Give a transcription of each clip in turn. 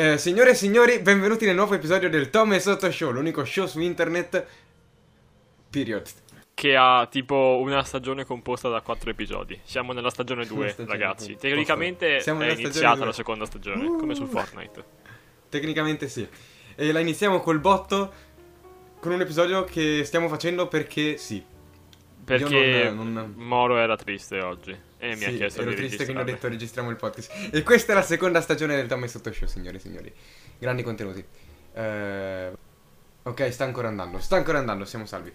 Eh, signore e signori, benvenuti nel nuovo episodio del Tom e Sotto Show, l'unico show su internet. Period. Che ha tipo una stagione composta da quattro episodi. Siamo nella stagione 2, stagione ragazzi. composta. Tecnicamente Siamo è iniziata due. la seconda stagione, come su Fortnite. Tecnicamente sì. E la iniziamo col botto con un episodio che stiamo facendo perché sì. Perché non- non- Moro era triste oggi e mi ha sì, chiesto ero di triste quindi ho registrare. detto registriamo il podcast. E questa è la seconda stagione del Tom e Sotto Show, signori e signori. Grandi contenuti. Eh, ok, sta ancora andando. Sta ancora andando, siamo salvi.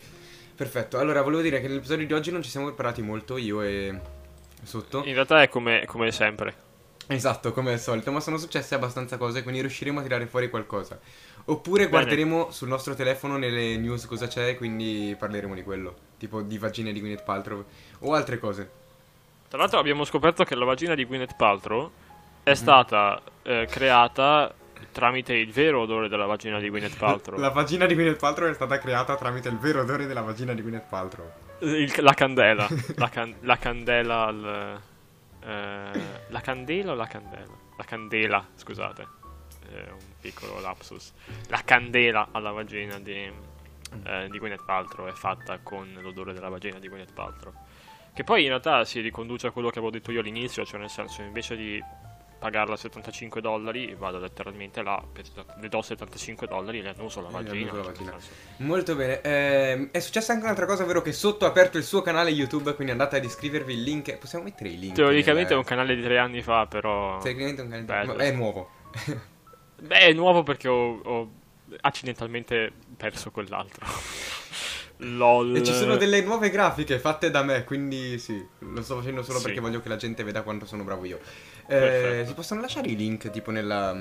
Perfetto. Allora, volevo dire che nell'episodio di oggi non ci siamo preparati molto, io e Sotto. In realtà è come, come sempre. Esatto, come al solito, ma sono successe abbastanza cose, quindi riusciremo a tirare fuori qualcosa. Oppure Bene. guarderemo sul nostro telefono nelle news cosa c'è, quindi parleremo di quello. Tipo di vagine di Gwyneth Paltrow o altre cose. Tra l'altro abbiamo scoperto che la vagina di Gwyneth Paltrow è Mhm. stata eh, creata tramite il vero odore della vagina di Gwyneth Paltrow. La vagina di Gwyneth Paltrow è stata creata tramite il vero odore della vagina di Gwyneth Paltrow. Il- la candela. la, can- la candela al... eh, la candela o la candela? La candela, scusate. È un piccolo lapsus. La candela alla vagina di, eh, di Gwyneth Paltrow è fatta con l'odore della vagina di Gwyneth Paltrow. Che poi in realtà si riconduce a quello che avevo detto io all'inizio, cioè nel senso invece di pagarla 75 dollari vado letteralmente là, per- le do 75 dollari e le annuso la vagina. la Molto bene. ehm, è successa anche un'altra cosa, ovvero che sotto ha aperto il suo canale YouTube, quindi andate ad iscrivervi il link. Possiamo mettere i link? Teoricamente è nel- un canale di tre anni fa, però... Tecnicamente è un canale. Bello. ma è nuovo. Beh, è nuovo perché ho, ho accidentalmente perso quell'altro. LOL. E ci sono delle nuove grafiche fatte da me, quindi sì, lo sto facendo solo Sì. perché voglio che la gente veda quanto sono bravo io. Eh, si possono lasciare i link tipo nella,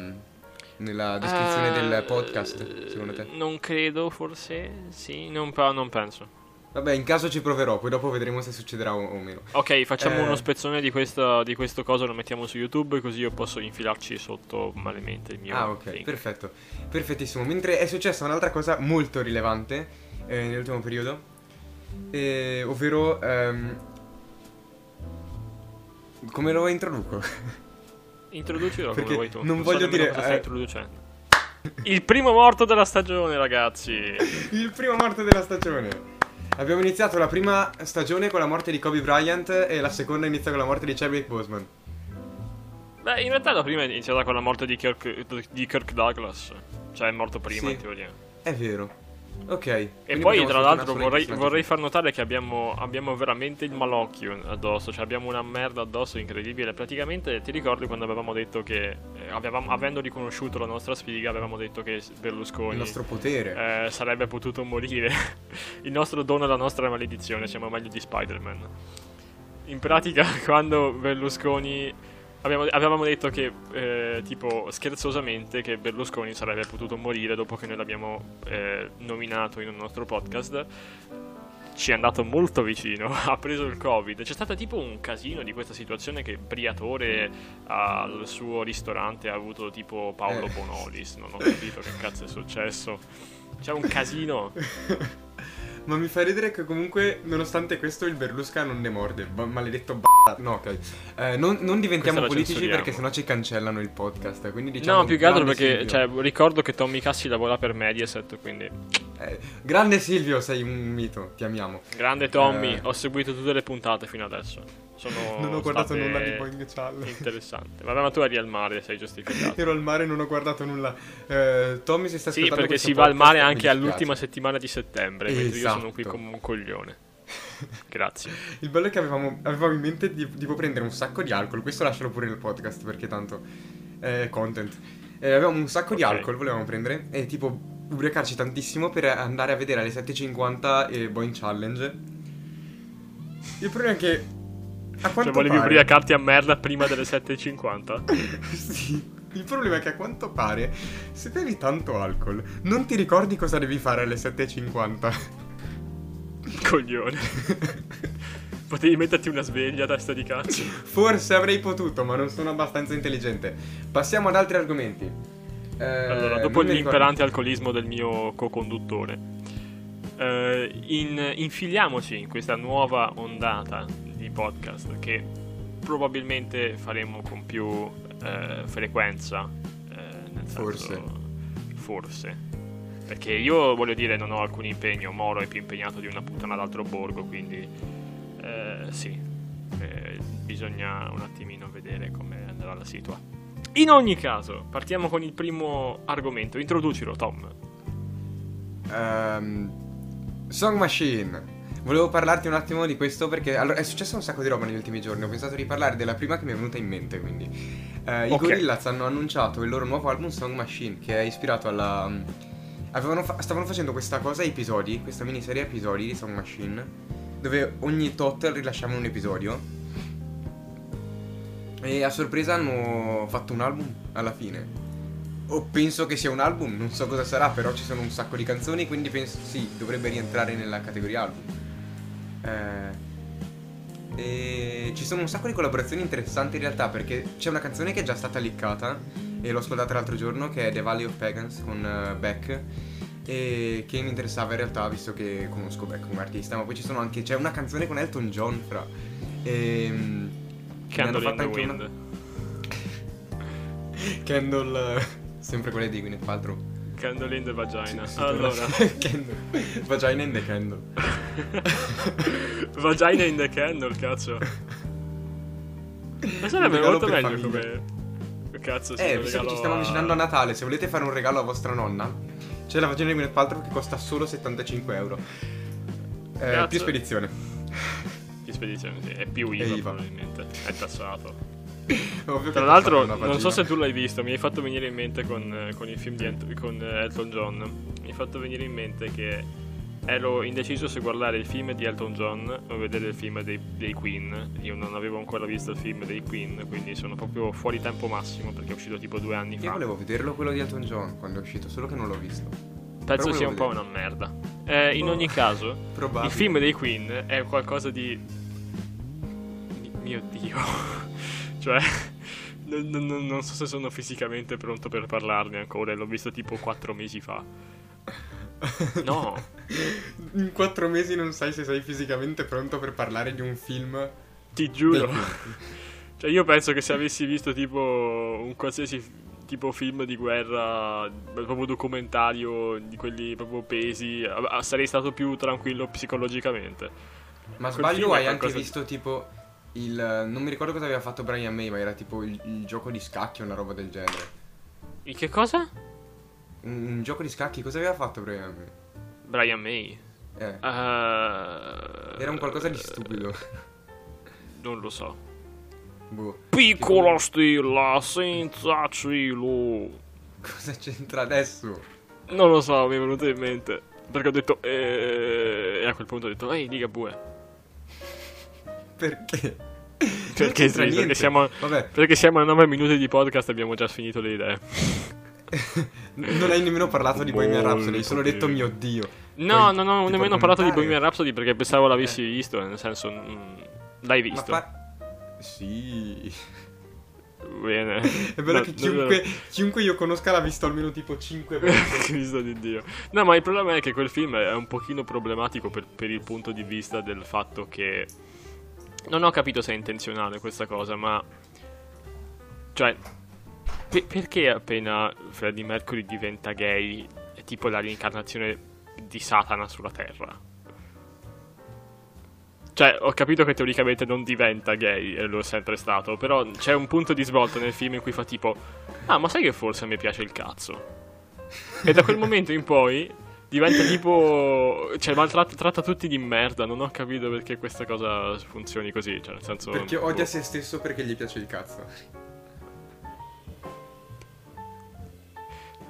nella descrizione Eh, del podcast, secondo te? Non credo, forse. Sì, non, pa- non penso. Vabbè, in caso ci proverò, poi dopo vedremo se succederà o, o meno. Ok, facciamo Eh. uno spezzone di, questa, di questo coso, lo mettiamo su YouTube, così io posso infilarci sotto malamente il mio Ah, ok, link. perfetto. Perfettissimo. Mentre è successa un'altra cosa molto rilevante eh, nell'ultimo periodo, eh, ovvero... ehm, come lo introduco? Introducilo Perché come vuoi tu. non so voglio nemmeno dire, cosa stai eh. introducendo. Il primo morto della stagione, ragazzi. Il primo morto della stagione. Abbiamo iniziato la prima stagione con la morte di Kobe Bryant e la seconda inizia con la morte di Chadwick Boseman. Beh, in realtà la prima è iniziata con la morte di Kirk, di Kirk Douglas. Cioè, è morto prima, Sì. in teoria. È vero. Ok. E poi, tra l'altro, vorrei, vorrei far notare che abbiamo, abbiamo veramente il malocchio addosso. Cioè, abbiamo una merda addosso incredibile. Praticamente, ti ricordi quando avevamo detto che, eh, avevamo- avendo riconosciuto la nostra sfiga, avevamo detto che Berlusconi Il nostro potere. eh, sarebbe potuto morire. il nostro dono e la nostra maledizione. Siamo meglio di Spider-Man. In pratica, quando Berlusconi. Abbiamo- avevamo detto che, eh, tipo, scherzosamente, che Berlusconi sarebbe potuto morire dopo che noi l'abbiamo eh, nominato in un nostro podcast. Ci è andato molto vicino, ha preso il Covid. C'è stato tipo un casino di questa situazione che Briatore al suo ristorante ha avuto tipo Paolo Eh. Bonolis. Non ho capito che cazzo è successo. C'è un casino. Ma mi fa ridere che comunque, nonostante questo, il Berlusca non ne morde. Ba- maledetto b***a. No, ok. Eh, non, non diventiamo politici perché sennò ci cancellano il podcast. Quindi diciamo. no, più che altro perché cioè, ricordo che Tommy Cassi lavora per Mediaset, quindi Eh, grande Silvio, sei un mito. Ti amiamo. grande Tommy, Eh. ho seguito tutte le puntate fino adesso. Sono non ho guardato nulla di Boeing Challenge. Interessante. Vabbè, ma tu eri al mare, sei giustificato. Ero al mare e non ho guardato nulla. Eh, Tommy si sta Sì, ascoltando perché si va al mare anche all'ultima settimana di settembre, mentre io sono qui Esatto. come un coglione. Grazie. Il bello è che avevamo, avevamo in mente di tipo prendere un sacco di alcol. Questo lascialo pure nel podcast perché tanto è content. Eh, avevamo un sacco di Ok. alcol, volevamo prendere e tipo ubriacarci tantissimo per andare a vedere alle 7.50 e Boeing Challenge. Il problema è che Cioè, volevi pare... ubriacarti a merda prima delle 7.50? sì. Il problema è che a quanto pare, se bevi tanto alcol, non ti ricordi cosa devi fare alle 7.50. Coglione. Potevi metterti una sveglia, testa di cazzo. Forse avrei potuto, ma non sono abbastanza intelligente. Passiamo ad altri argomenti. Eh, Allora, dopo l'imperante alcolismo del mio co-conduttore, eh, in- infiliamoci in questa nuova ondata podcast che probabilmente faremo con più eh, frequenza, eh, nel Forse. Forse. Perché io voglio dire, non ho alcun impegno. Moro è più impegnato di una puttana d'altro borgo, quindi. Eh, sì. Eh, bisogna un attimino vedere come andrà la situazione. In ogni caso, partiamo con il primo argomento. Introducilo, Tom. Ehm, Song Machine. Volevo parlarti un attimo di questo perché allora, è successo un sacco di roba negli ultimi giorni. Ho pensato di parlare della prima che mi è venuta in mente. Quindi, Eh, i Ok. Gorillaz hanno annunciato il loro nuovo album Song Machine, che è ispirato alla. fa- stavano facendo questa cosa a episodi, questa miniserie a episodi di Song Machine, dove ogni tot rilasciavano un episodio. E a sorpresa hanno fatto un album alla fine. O penso che sia un album, non so cosa sarà, però ci sono un sacco di canzoni, quindi penso sì, dovrebbe rientrare nella categoria album. Eh, e ci sono un sacco di collaborazioni interessanti in realtà, perché c'è una canzone che è già stata liccata e l'ho ascoltata l'altro giorno che è The Valley of Pagans con eh, Beck e che mi interessava in realtà visto che conosco Beck come artista, ma poi ci sono anche c'è una canzone con Elton John fra e Candle in the Wind. una- Candle sempre quelle di Gwyneth Paltrow. Candle in the Vagina. Sì, sì, allora. Vagina in the Candle. Vagina in the Candle, cazzo. Ma sarebbe molto meglio famiglia. come. Cazzo, sì, Eh, visto che ci stiamo avvicinando a Natale, se volete fare un regalo a vostra nonna, c'è la vagina di Gwyneth Paltrow che costa solo 75 euro. Eh, più spedizione. Che spedizione, sì. È più IVA. probabilmente. È tassato. Tra l'altro, non so se tu l'hai visto, mi hai fatto venire in mente con, eh, con il film di Ant- con eh, Elton John. Mi hai fatto venire in mente che ero indeciso se guardare il film di Elton John o vedere il film dei, dei Queen. Io non avevo ancora visto il film dei Queen, quindi sono proprio fuori tempo massimo perché è uscito tipo due anni Io fa. volevo vederlo quello di Elton John quando è uscito, solo che non l'ho visto. Penso sia un po' volevo una merda. Eh, in Oh. ogni caso, Probabile. il film dei Queen è qualcosa di. di- mio dio. Cioè. Non, non- non so se sono fisicamente pronto per parlarne ancora. L'ho visto tipo quattro mesi fa. No. In quattro mesi non sai se sei fisicamente pronto per parlare di un film. Ti giuro. Cioè, io penso che se avessi visto tipo un qualsiasi tipo film di guerra, proprio documentario di quelli proprio pesi, sarei stato più tranquillo psicologicamente. Ma Quel sbaglio hai anche visto tipo il... Non mi ricordo cosa aveva fatto Brian May, ma era tipo il, il gioco di scacchi o una roba del genere. Il che cosa? Un, un gioco di scacchi, cosa aveva fatto Brian May? Brian May. Eh, Eh, era un qualcosa di stupido. Non lo so. boh. Piccola stella senza cielo. Cosa c'entra adesso? Non lo so, mi è venuto in mente. Perché ho detto. Eh, e a quel punto ho detto, ehi, diga bue. Perché? Perché sì, perché siamo, Vabbè, perché siamo a 9 minuti di podcast e abbiamo già finito le idee. non hai nemmeno parlato di Bohemian Rhapsody, hai solo detto mio dio. No, Puoi- non ho nemmeno parlato di. Bohemian Rhapsody perché pensavo l'avessi visto, nel senso. mm, l'hai Ma visto? fa... Sì. Bene. È bello No, che chiunque, chiunque io conosca l'ha visto almeno tipo 5 volte. Cristo di Dio. No, ma il problema è che quel film è un pochino problematico per, per il punto di vista del fatto che. Non ho capito se è intenzionale questa cosa, ma. Cioè. pe- perché appena Freddie Mercury diventa gay è tipo la reincarnazione di Satana sulla Terra? Cioè, ho capito che teoricamente non diventa gay, e lo è sempre stato, però c'è un punto di svolta nel film in cui fa tipo, ah, ma sai che forse a me piace il cazzo? E da quel momento in poi diventa tipo, cioè, maltratta tratta tutti di merda, non ho capito perché questa cosa funzioni così, cioè, nel senso... Perché odia boh. se stesso perché gli piace il cazzo.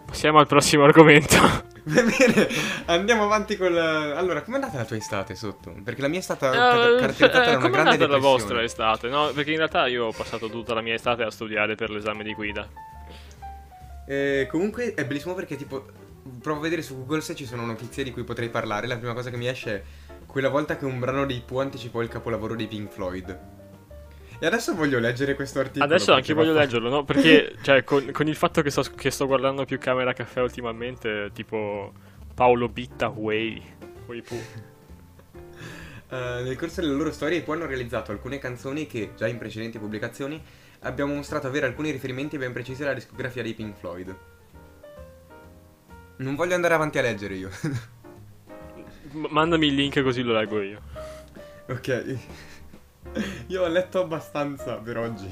Passiamo al prossimo argomento. Va bene, andiamo avanti con la... Allora, com'è andata la tua estate sotto? Perché la mia è stata car- caratterizzata da una com'è grande andata la depressione. vostra estate? No, perché in realtà io ho passato tutta la mia estate a studiare per l'esame di guida. Eh, comunque è bellissimo perché tipo provo a vedere su Google se ci sono notizie di cui potrei parlare. La prima cosa che mi esce è quella volta che un brano dei Pooh anticipò il capolavoro dei Pink Floyd. E adesso voglio leggere questo articolo. Adesso anche voglio va- leggerlo, no? Perché, cioè, con, con il fatto che sto, che sto guardando più Camera Caffè ultimamente, tipo Paolo Bitta Way. Way Pooh. Eh, nel corso delle loro storie i Pooh hanno realizzato alcune canzoni che, già in precedenti pubblicazioni, abbiamo mostrato avere alcuni riferimenti ben precisi alla discografia dei Pink Floyd. Non voglio andare avanti a leggere io. M- mandami il link così lo leggo io. ok. Io ho letto abbastanza per oggi.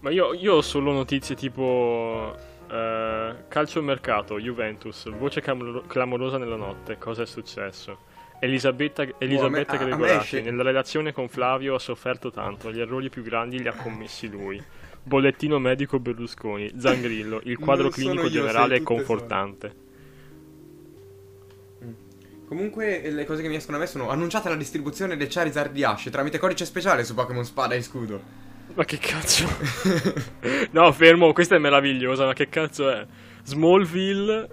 Ma io, io ho solo notizie tipo... eh, calcio mercato, Juventus, voce clamor- clamorosa nella notte, cosa è successo? Elisabetta, Elisabetta a me- Gregorati, nella relazione con Flavio ha sofferto tanto, gli errori più grandi li ha commessi lui. Bollettino medico Berlusconi, Zangrillo, il quadro clinico io, generale è confortante. Comunque le cose che mi escono a me sono annunciata la distribuzione del Charizard di Ash tramite codice speciale su Pokémon Spada e Scudo. Ma che cazzo? no, fermo, questa è meravigliosa, ma che cazzo è? Smallville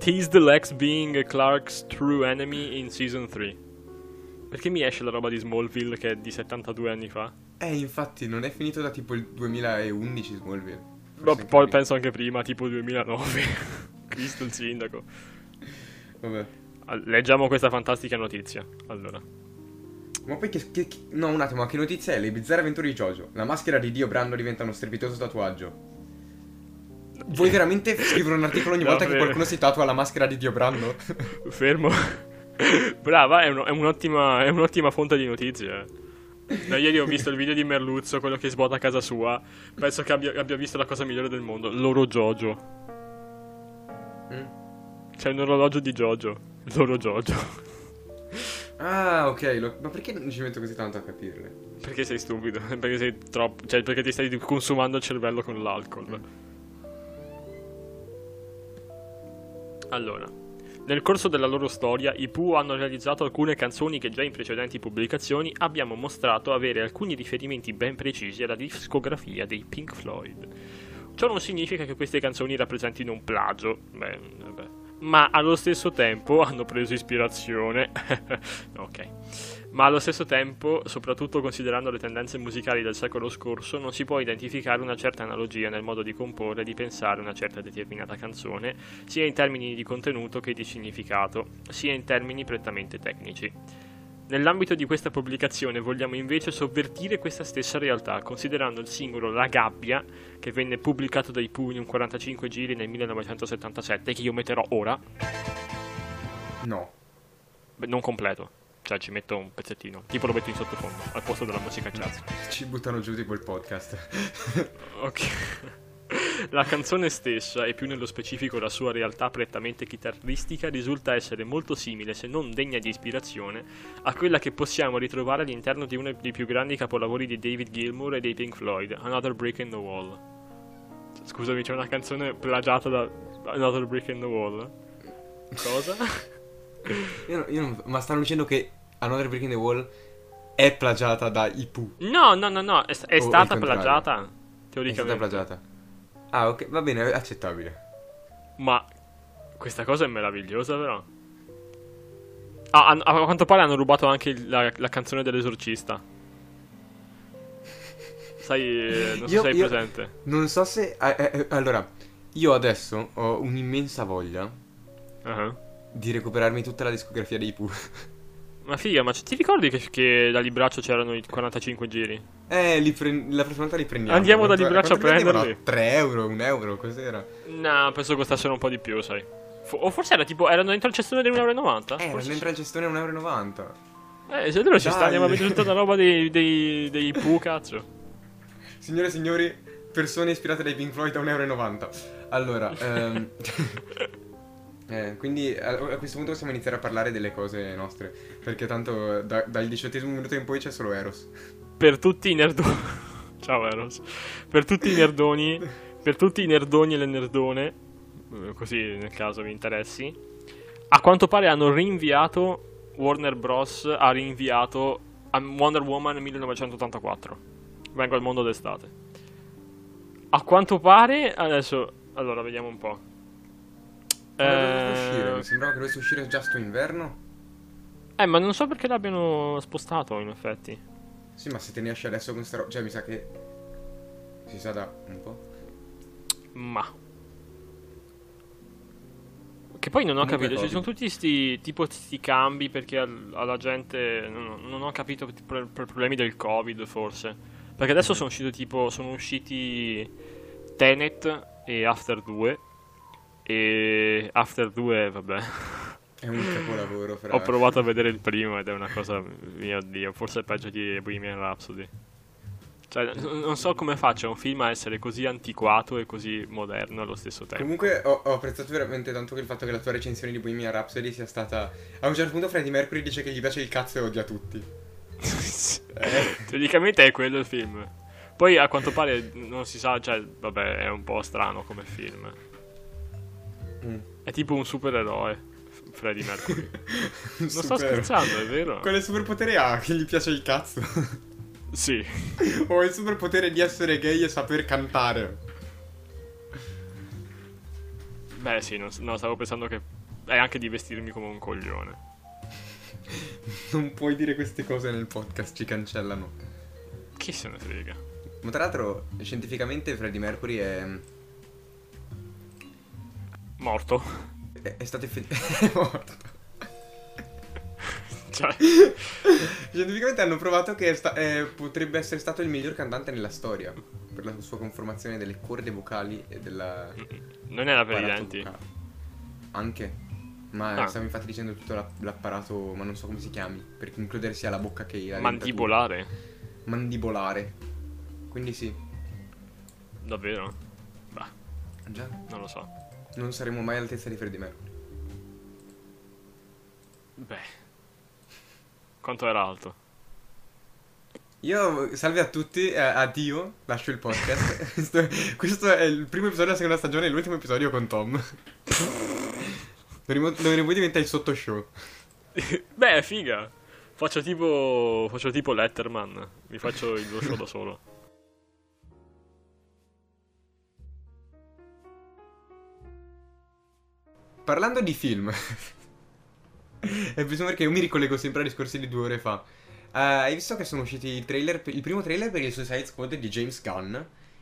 teased Lex being Clark's true enemy in season 3. Perché mi esce la roba di Smallville che è di 72 anni fa? Eh, infatti non è finito da tipo il 2011 Smallville. Ma anche poi prima. penso anche prima, tipo 2009. Cristo il sindaco. Vabbè. Leggiamo questa fantastica notizia. Allora. Ma poi che, che- che- No, un attimo, ma che notizia è? Le bizzarre avventure di Jojo. La maschera di Dio Brando diventa uno strepitoso tatuaggio. Vuoi veramente scrivere un articolo ogni volta che Davvero? qualcuno si tatua la maschera di Dio Brando? Fermo. Brava, è, uno- è un'ottima, è un'ottima fonte di notizie. Da ieri ho visto il video di Merluzzo, quello che svuota a casa sua. Penso che abbia, abbia visto la cosa migliore del mondo. L'oro Jojo. Mm. C'è un orologio di Jojo. L'oro Jojo. Ah, ok. lo- Ma perché non ci metto così tanto a capirle? Perché sei stupido? Perché sei troppo. Cioè, perché ti stai consumando il cervello con l'alcol. Allora. Nel corso della loro storia, i Pooh hanno realizzato alcune canzoni che già in precedenti pubblicazioni abbiamo mostrato avere alcuni riferimenti ben precisi alla discografia dei Pink Floyd. Ciò non significa che queste canzoni rappresentino un plagio, beh, vabbè. Ma allo stesso tempo hanno preso ispirazione. ok. Ma allo stesso tempo, soprattutto considerando le tendenze musicali del secolo scorso, non si può identificare una certa analogia nel modo di comporre e di pensare una certa determinata canzone, sia in termini di contenuto che di significato, sia in termini prettamente tecnici. Nell'ambito di questa pubblicazione vogliamo invece sovvertire questa stessa realtà, considerando il singolo La Gabbia, che venne pubblicato dai in un 45 giri nel 1977, che io metterò ora, No. Beh, non completo, cioè ci metto un pezzettino, tipo lo metto in sottofondo, al posto della musica jazz. Ci buttano giù tipo il podcast. Ok. La canzone stessa, e più nello specifico la sua realtà prettamente chitarristica, risulta essere molto simile, se non degna di ispirazione, a quella che possiamo ritrovare all'interno di uno dei più grandi capolavori di David Gilmour e dei Pink Floyd, Another Brick in the Wall. Scusami, c'è una canzone plagiata da Another Brick in the Wall? Cosa? Io, io non- ma stanno dicendo che Another Breaking the Wall è plagiata da Ipu. No, no, no, no, è, è stata plagiata. È stata Teoricamente. plagiata. Ah, ok, va bene, accettabile. Ma questa cosa è meravigliosa, però. Ah, han- a quanto pare hanno rubato anche il- la, la canzone dell'esorcista. Sai, eh, non so Io- se hai presente. Non so se... eh, eh, allora, io adesso ho un'immensa voglia Ah. di recuperarmi tutta la discografia di Ipu. Ma figa, ma c- ti ricordi che, che da Libraccio c'erano i 45 giri? Eh, li pre- la prossima volta li prendiamo. Andiamo da Libraccio a prenderli. 3 euro, 1 euro, cos'era? No, penso costassero un po' di più, sai. Fo- o forse era tipo, erano dentro il cestone di 1,90 euro? Eh, Forse dentro al cestone 1,90 euro. Eh, se allora ci sta, andiamo a vedere tutta la roba dei, dei, dei Pooh, cazzo. Signore e signori, persone ispirate dai Pink Floyd a 1,90 euro. Allora, ehm... eh, quindi a, a questo punto possiamo iniziare a parlare delle cose nostre. Perché tanto da- dal diciottesimo minuto in poi c'è solo Eros. Per tutti i nerdoni. Ciao Eros. Per tutti i nerdoni. Per tutti i nerdoni e le nerdone. eh, Così nel caso vi interessi. A quanto pare hanno rinviato. Warner Bros. ha rinviato Wonder Woman 1984. Vengo al mondo d'estate. A quanto pare. Adesso. Allora, vediamo un po'. Doveva uscire? Eh, Mi sembrava che dovesse uscire già sto inverno. eh, ma non so perché l'abbiano spostato, in effetti. Sì, ma se te ne esce adesso con sta roba. Cioè, mi sa che. Si sa da un po'. Ma. Che poi non ho Comunque capito, ci Covid. sono tutti sti tipo sti cambi perché al- alla gente non, non ho capito per, per problemi del Covid forse. Perché adesso sono usciti tipo sono usciti Tenet e After 2 E After 2, vabbè. È un capolavoro, fra. Ho provato a vedere il primo ed è una cosa, mio dio, forse è peggio di Bohemian Rhapsody. Cioè, non so come faccia un film a essere così antiquato e così moderno allo stesso tempo. Comunque ho, ho apprezzato veramente tanto che il fatto che la tua recensione di Bohemian Rhapsody sia stata... A un certo punto Freddie Mercury dice che gli piace il cazzo e odia tutti. Eh. Teoricamente è quello il film. Poi a quanto pare non si sa, cioè, vabbè, è un po' strano come film. Mm. È tipo un supereroe, F- Freddie Mercury. non sto scherzando, è vero? Quale superpotere ha che gli piace il cazzo? Sì. o il superpotere di essere gay e saper cantare? Beh, sì, non, no, stavo pensando che è anche di vestirmi come un coglione. Non puoi dire queste cose nel podcast, ci cancellano. Chi se ne frega? Ma tra l'altro, scientificamente Freddie Mercury è... Morto. È, è stato effettivamente... è morto. Cioè, Scientificamente hanno provato che sta- eh, potrebbe essere stato il miglior cantante nella storia per la sua conformazione delle corde vocali e della non era per i denti. vocale. Anche. Ma Ah. stavo infatti dicendo tutto la- l'apparato, ma non so come si chiami, per includere sia la bocca che la dentatura. Mandibolare. Mandibolare. Quindi sì. Davvero? Beh, Già, non lo so. Non saremo mai all'altezza di Freddie Mercury. Beh. Quanto era alto? Io, salve a tutti, eh, addio, lascio il podcast. questo, questo è il primo episodio della seconda stagione e l'ultimo episodio con Tom. Dovremmo, dovremmo diventare il sottoshow. Beh, figa. Faccio tipo. Faccio tipo Letterman. Mi faccio il lo show da solo. Parlando di film, è preciso perché io mi ricollego sempre ai discorsi di due ore fa. Eh, hai visto che sono usciti il trailer, il primo trailer per il Suicide Squad di James Gunn,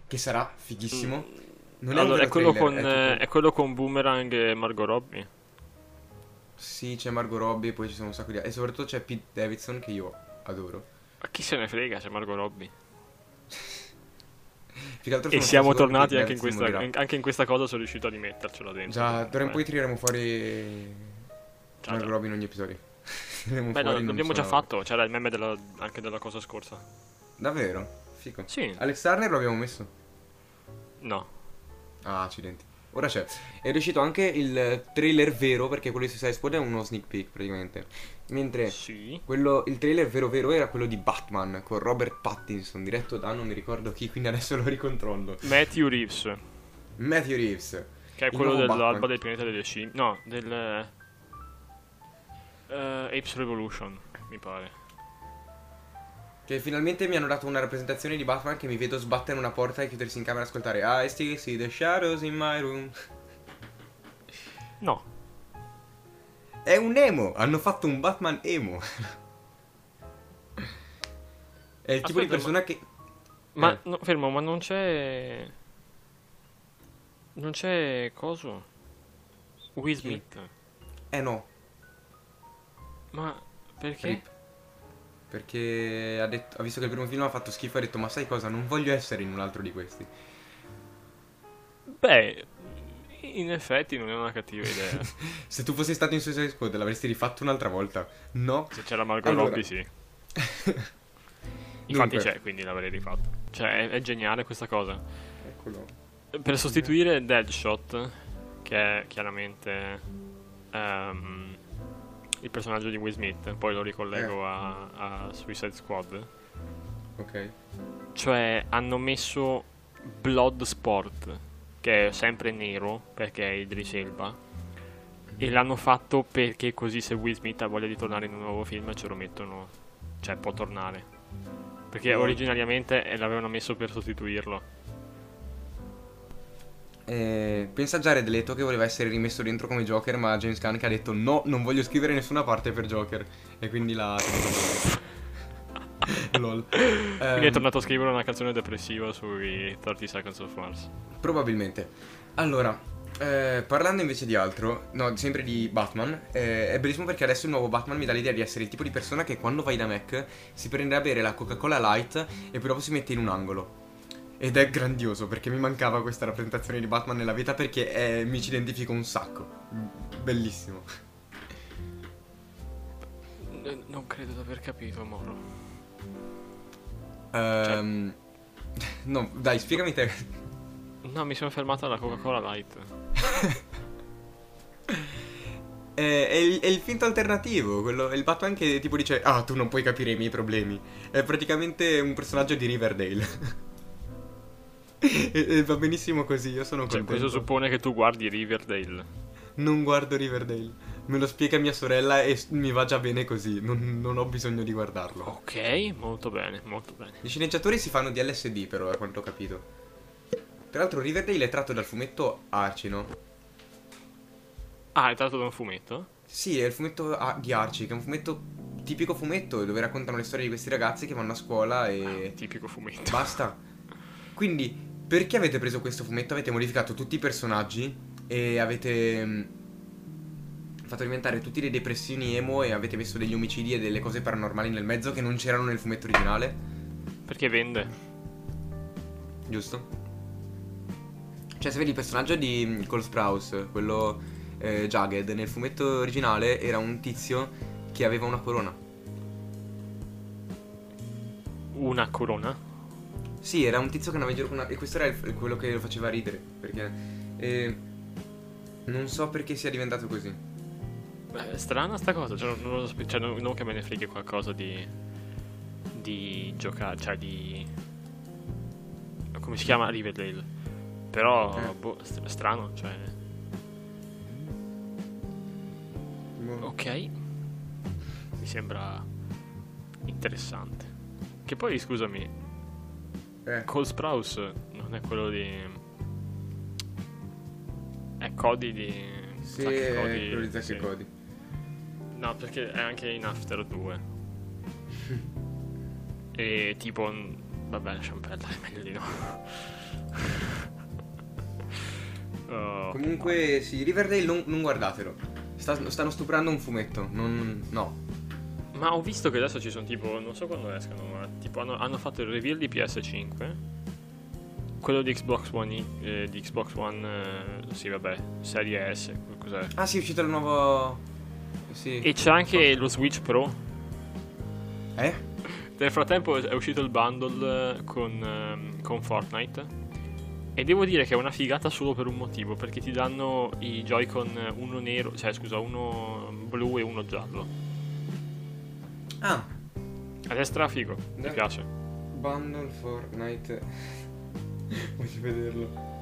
che sarà fighissimo. Non Mm. allora, vero è quello, trailer, con, è eh, tipo- è quello con Boomerang e Margot Robbie. Sì, c'è Margot Robbie, poi ci sono un sacco di... E soprattutto c'è Pete Davidson, che io adoro. Ma chi se ne frega, c'è Margot Robbie. E siamo tornati anche in, questa, anche in questa cosa, sono riuscito a rimettercelo dentro. Già, d'ora in poi tireremo fuori Già, Margot già. Robbie in ogni episodio. Beh, no, l'abbiamo già fatto. C'era il meme della- anche della cosa scorsa. Davvero? Fico. Sì. Alex Turner lo abbiamo messo. No. Ah, accidenti. Ora c'è. È riuscito anche il trailer vero, perché quello di Suicide Squad è uno sneak peek praticamente. Mentre Sì. quello, il trailer vero vero era quello di Batman con Robert Pattinson, diretto da non mi ricordo chi, quindi adesso lo ricontrollo. Matthew Reeves. Matthew Reeves. Che è quello dell'alba Batman. del pianeta delle scimmie. No, del. eh, Apes Revolution, mi pare. Che finalmente mi hanno dato una rappresentazione di Batman che mi vedo sbattere una porta e chiudersi in camera e ascoltare I still see the shadows in my room. No. È un emo, hanno fatto un Batman emo. È il tipo di Aspetta, persona che... Ma Eh. no, fermo, ma non c'è. Non c'è. Coso? Will? Smith. Eh no, Ma perché? Rip. Perché ha, detto, ha visto che il primo film ha fatto schifo e ha detto ma sai cosa, non voglio essere in un altro di questi. Beh, in effetti non è una cattiva idea. Se tu fossi stato in Suicide Squad l'avresti rifatto un'altra volta. No. Se c'era Margot Allora. Robbie, sì. Infatti Dunque. c'è, quindi l'avrei rifatto. Cioè, è, è geniale questa cosa. Eccolo. Per sostituire Deadshot, che è chiaramente ehm, il personaggio di Will Smith, poi lo ricollego Eh. a, a Suicide Squad. Ok. Cioè, hanno messo Bloodsport, che è sempre nero perché è Idris Elba. E l'hanno fatto perché così se Will Smith ha voglia di tornare in un nuovo film ce lo mettono. Cioè, può tornare. Perché originariamente eh, l'avevano messo per sostituirlo. Eh, pensa già a Red Leto che voleva essere rimesso dentro come Joker, ma James Gunn che ha detto no, non voglio scrivere nessuna parte per Joker. E quindi l'ha... Lol. Quindi è Ehm, tornato a scrivere una canzone depressiva sui 30 Seconds of Mars. Probabilmente. Allora, eh, parlando invece di altro, no, sempre di Batman, eh, è bellissimo perché adesso il nuovo Batman mi dà l'idea di essere il tipo di persona che quando vai da Mac si prende a bere la Coca-Cola Light e poi dopo si mette in un angolo. Ed è grandioso perché mi mancava questa rappresentazione di Batman nella vita perché è- mi ci identifico un sacco. Bellissimo. Non credo di aver capito, Moro. Ehm, no, dai, spiegami te. No, mi sono fermato alla Coca-Cola Light. È, è il, è il finto alternativo, quello, è il Batman che tipo dice Ah, tu non puoi capire i miei problemi. È praticamente un personaggio di Riverdale. e, e va benissimo così, io sono Cioè, contento. questo suppone che tu guardi Riverdale. Non guardo Riverdale. Me lo spiega mia sorella e mi va già bene così. Non, non ho bisogno di guardarlo. Ok, molto bene, molto bene. I sceneggiatori si fanno di LSD, però, a quanto ho capito. Tra l'altro, Riverdale è tratto dal fumetto Archie, no? Ah, è tratto da un fumetto? Sì, è il fumetto di Archie, che è un fumetto tipico fumetto dove raccontano le storie di questi ragazzi che vanno a scuola e Ah, tipico fumetto. basta. Quindi, perché avete preso questo fumetto? Avete modificato tutti i personaggi e avete mm, fatto diventare tutti dei depressioni emo e avete messo degli omicidi e delle cose paranormali nel mezzo che non c'erano nel fumetto originale, Perché vende? giusto? Cioè, se vedi il personaggio di mm, Cole Sprouse, quello eh, Jagged, nel fumetto originale era un tizio che aveva una corona. Una corona? Sì, era un tizio che andava in giro con una... E questo era il- quello che lo faceva ridere. Perché... eh, non so perché sia diventato così. Beh, è strana sta cosa, cioè, non, lo cioè, non, non che me ne freghi qualcosa di. di giocare, cioè di. come si chiama Riverdale. Però, Eh. boh, st- strano, cioè. Ok. Mi sembra interessante. Che poi, scusami, Eh, Cole Sprouse non è quello di. È Cody di. sì, Cody, quello di Zack sì. Cody. No, perché è anche in After 2. e tipo. Vabbè, lasciamo perdere, meglio di no. Oh, Comunque, sì, Riverdale non, non guardatelo. Sta- stanno stuprando un fumetto. Non... No. Ma ho visto che adesso ci sono tipo. Non so quando escano, ma tipo hanno, hanno fatto il reveal di PS5. Quello di Xbox One. Eh, di Xbox One. eh, sì, vabbè. Serie S. Cos'è? Ah, sì, è uscito il nuovo... Sì. E c'è anche lo Switch Pro. Eh? Nel frattempo è uscito il bundle con, ehm, con Fortnite. E devo dire che è una figata solo per un motivo, perché ti danno i Joy-Con uno nero, cioè scusa, uno blu e uno giallo. Ah, A destra figo, mi piace. Bundle Fortnite. Voglio vederlo.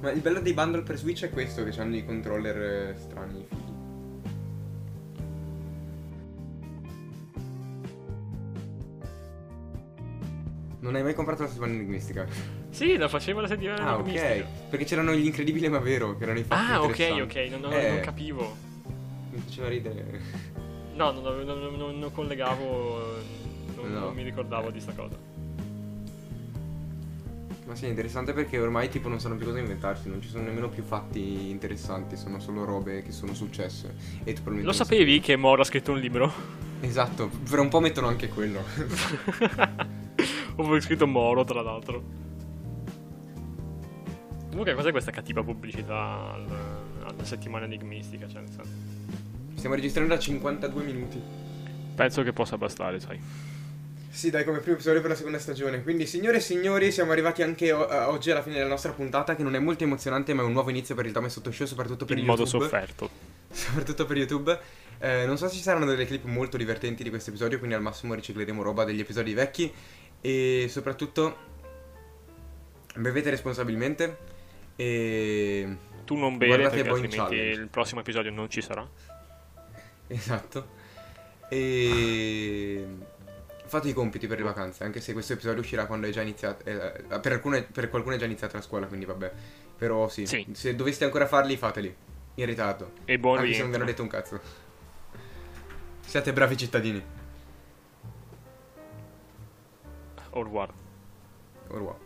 Ma il bello dei bundle per Switch è questo, che hanno i controller eh, strani, Non hai mai comprato la settimana enigmistica? Sì, la facevo la settimana Ah, enigmistica. ok. Perché c'erano gli incredibili ma vero, che erano i fatti Ah, ok, ok, non, non- Eh, non capivo. Mi faceva ridere. No, non, non- non- non collegavo, non, No. non mi ricordavo di sta cosa. Ma sì, è interessante perché ormai tipo non sanno più cosa inventarsi, non ci sono nemmeno più fatti interessanti, sono solo robe che sono successe. E tu Lo sapevi che Moro ha scritto un libro? Esatto, per un po' mettono anche quello. Ho scritto Moro, tra l'altro. Comunque, cos'è questa cattiva pubblicità al- alla settimana enigmistica? Cioè, Stiamo registrando da 52 minuti. penso che possa bastare, sai. Sì, dai, come primo episodio per la seconda stagione. Quindi, signore e signori, siamo arrivati anche o- oggi alla fine della nostra puntata, che non è molto emozionante, ma è un nuovo inizio per il Tome Sotto Show, soprattutto per In YouTube. modo sofferto. soprattutto per YouTube. Eh, non so se ci saranno delle clip molto divertenti di questo episodio, quindi al massimo ricicleremo roba degli episodi vecchi. E soprattutto bevete responsabilmente. E. Tu non Guardate perché altrimenti il prossimo episodio non ci sarà. Esatto. E. Fate i compiti per le vacanze, anche se questo episodio uscirà quando è già iniziato. eh, per, alcune, per qualcuno è già iniziata la scuola, quindi vabbè. Però sì, Sì. se doveste ancora farli, fateli. In ritardo. E buon anche se non vi hanno rientro. detto un cazzo. Siate bravi cittadini. or what? Or what?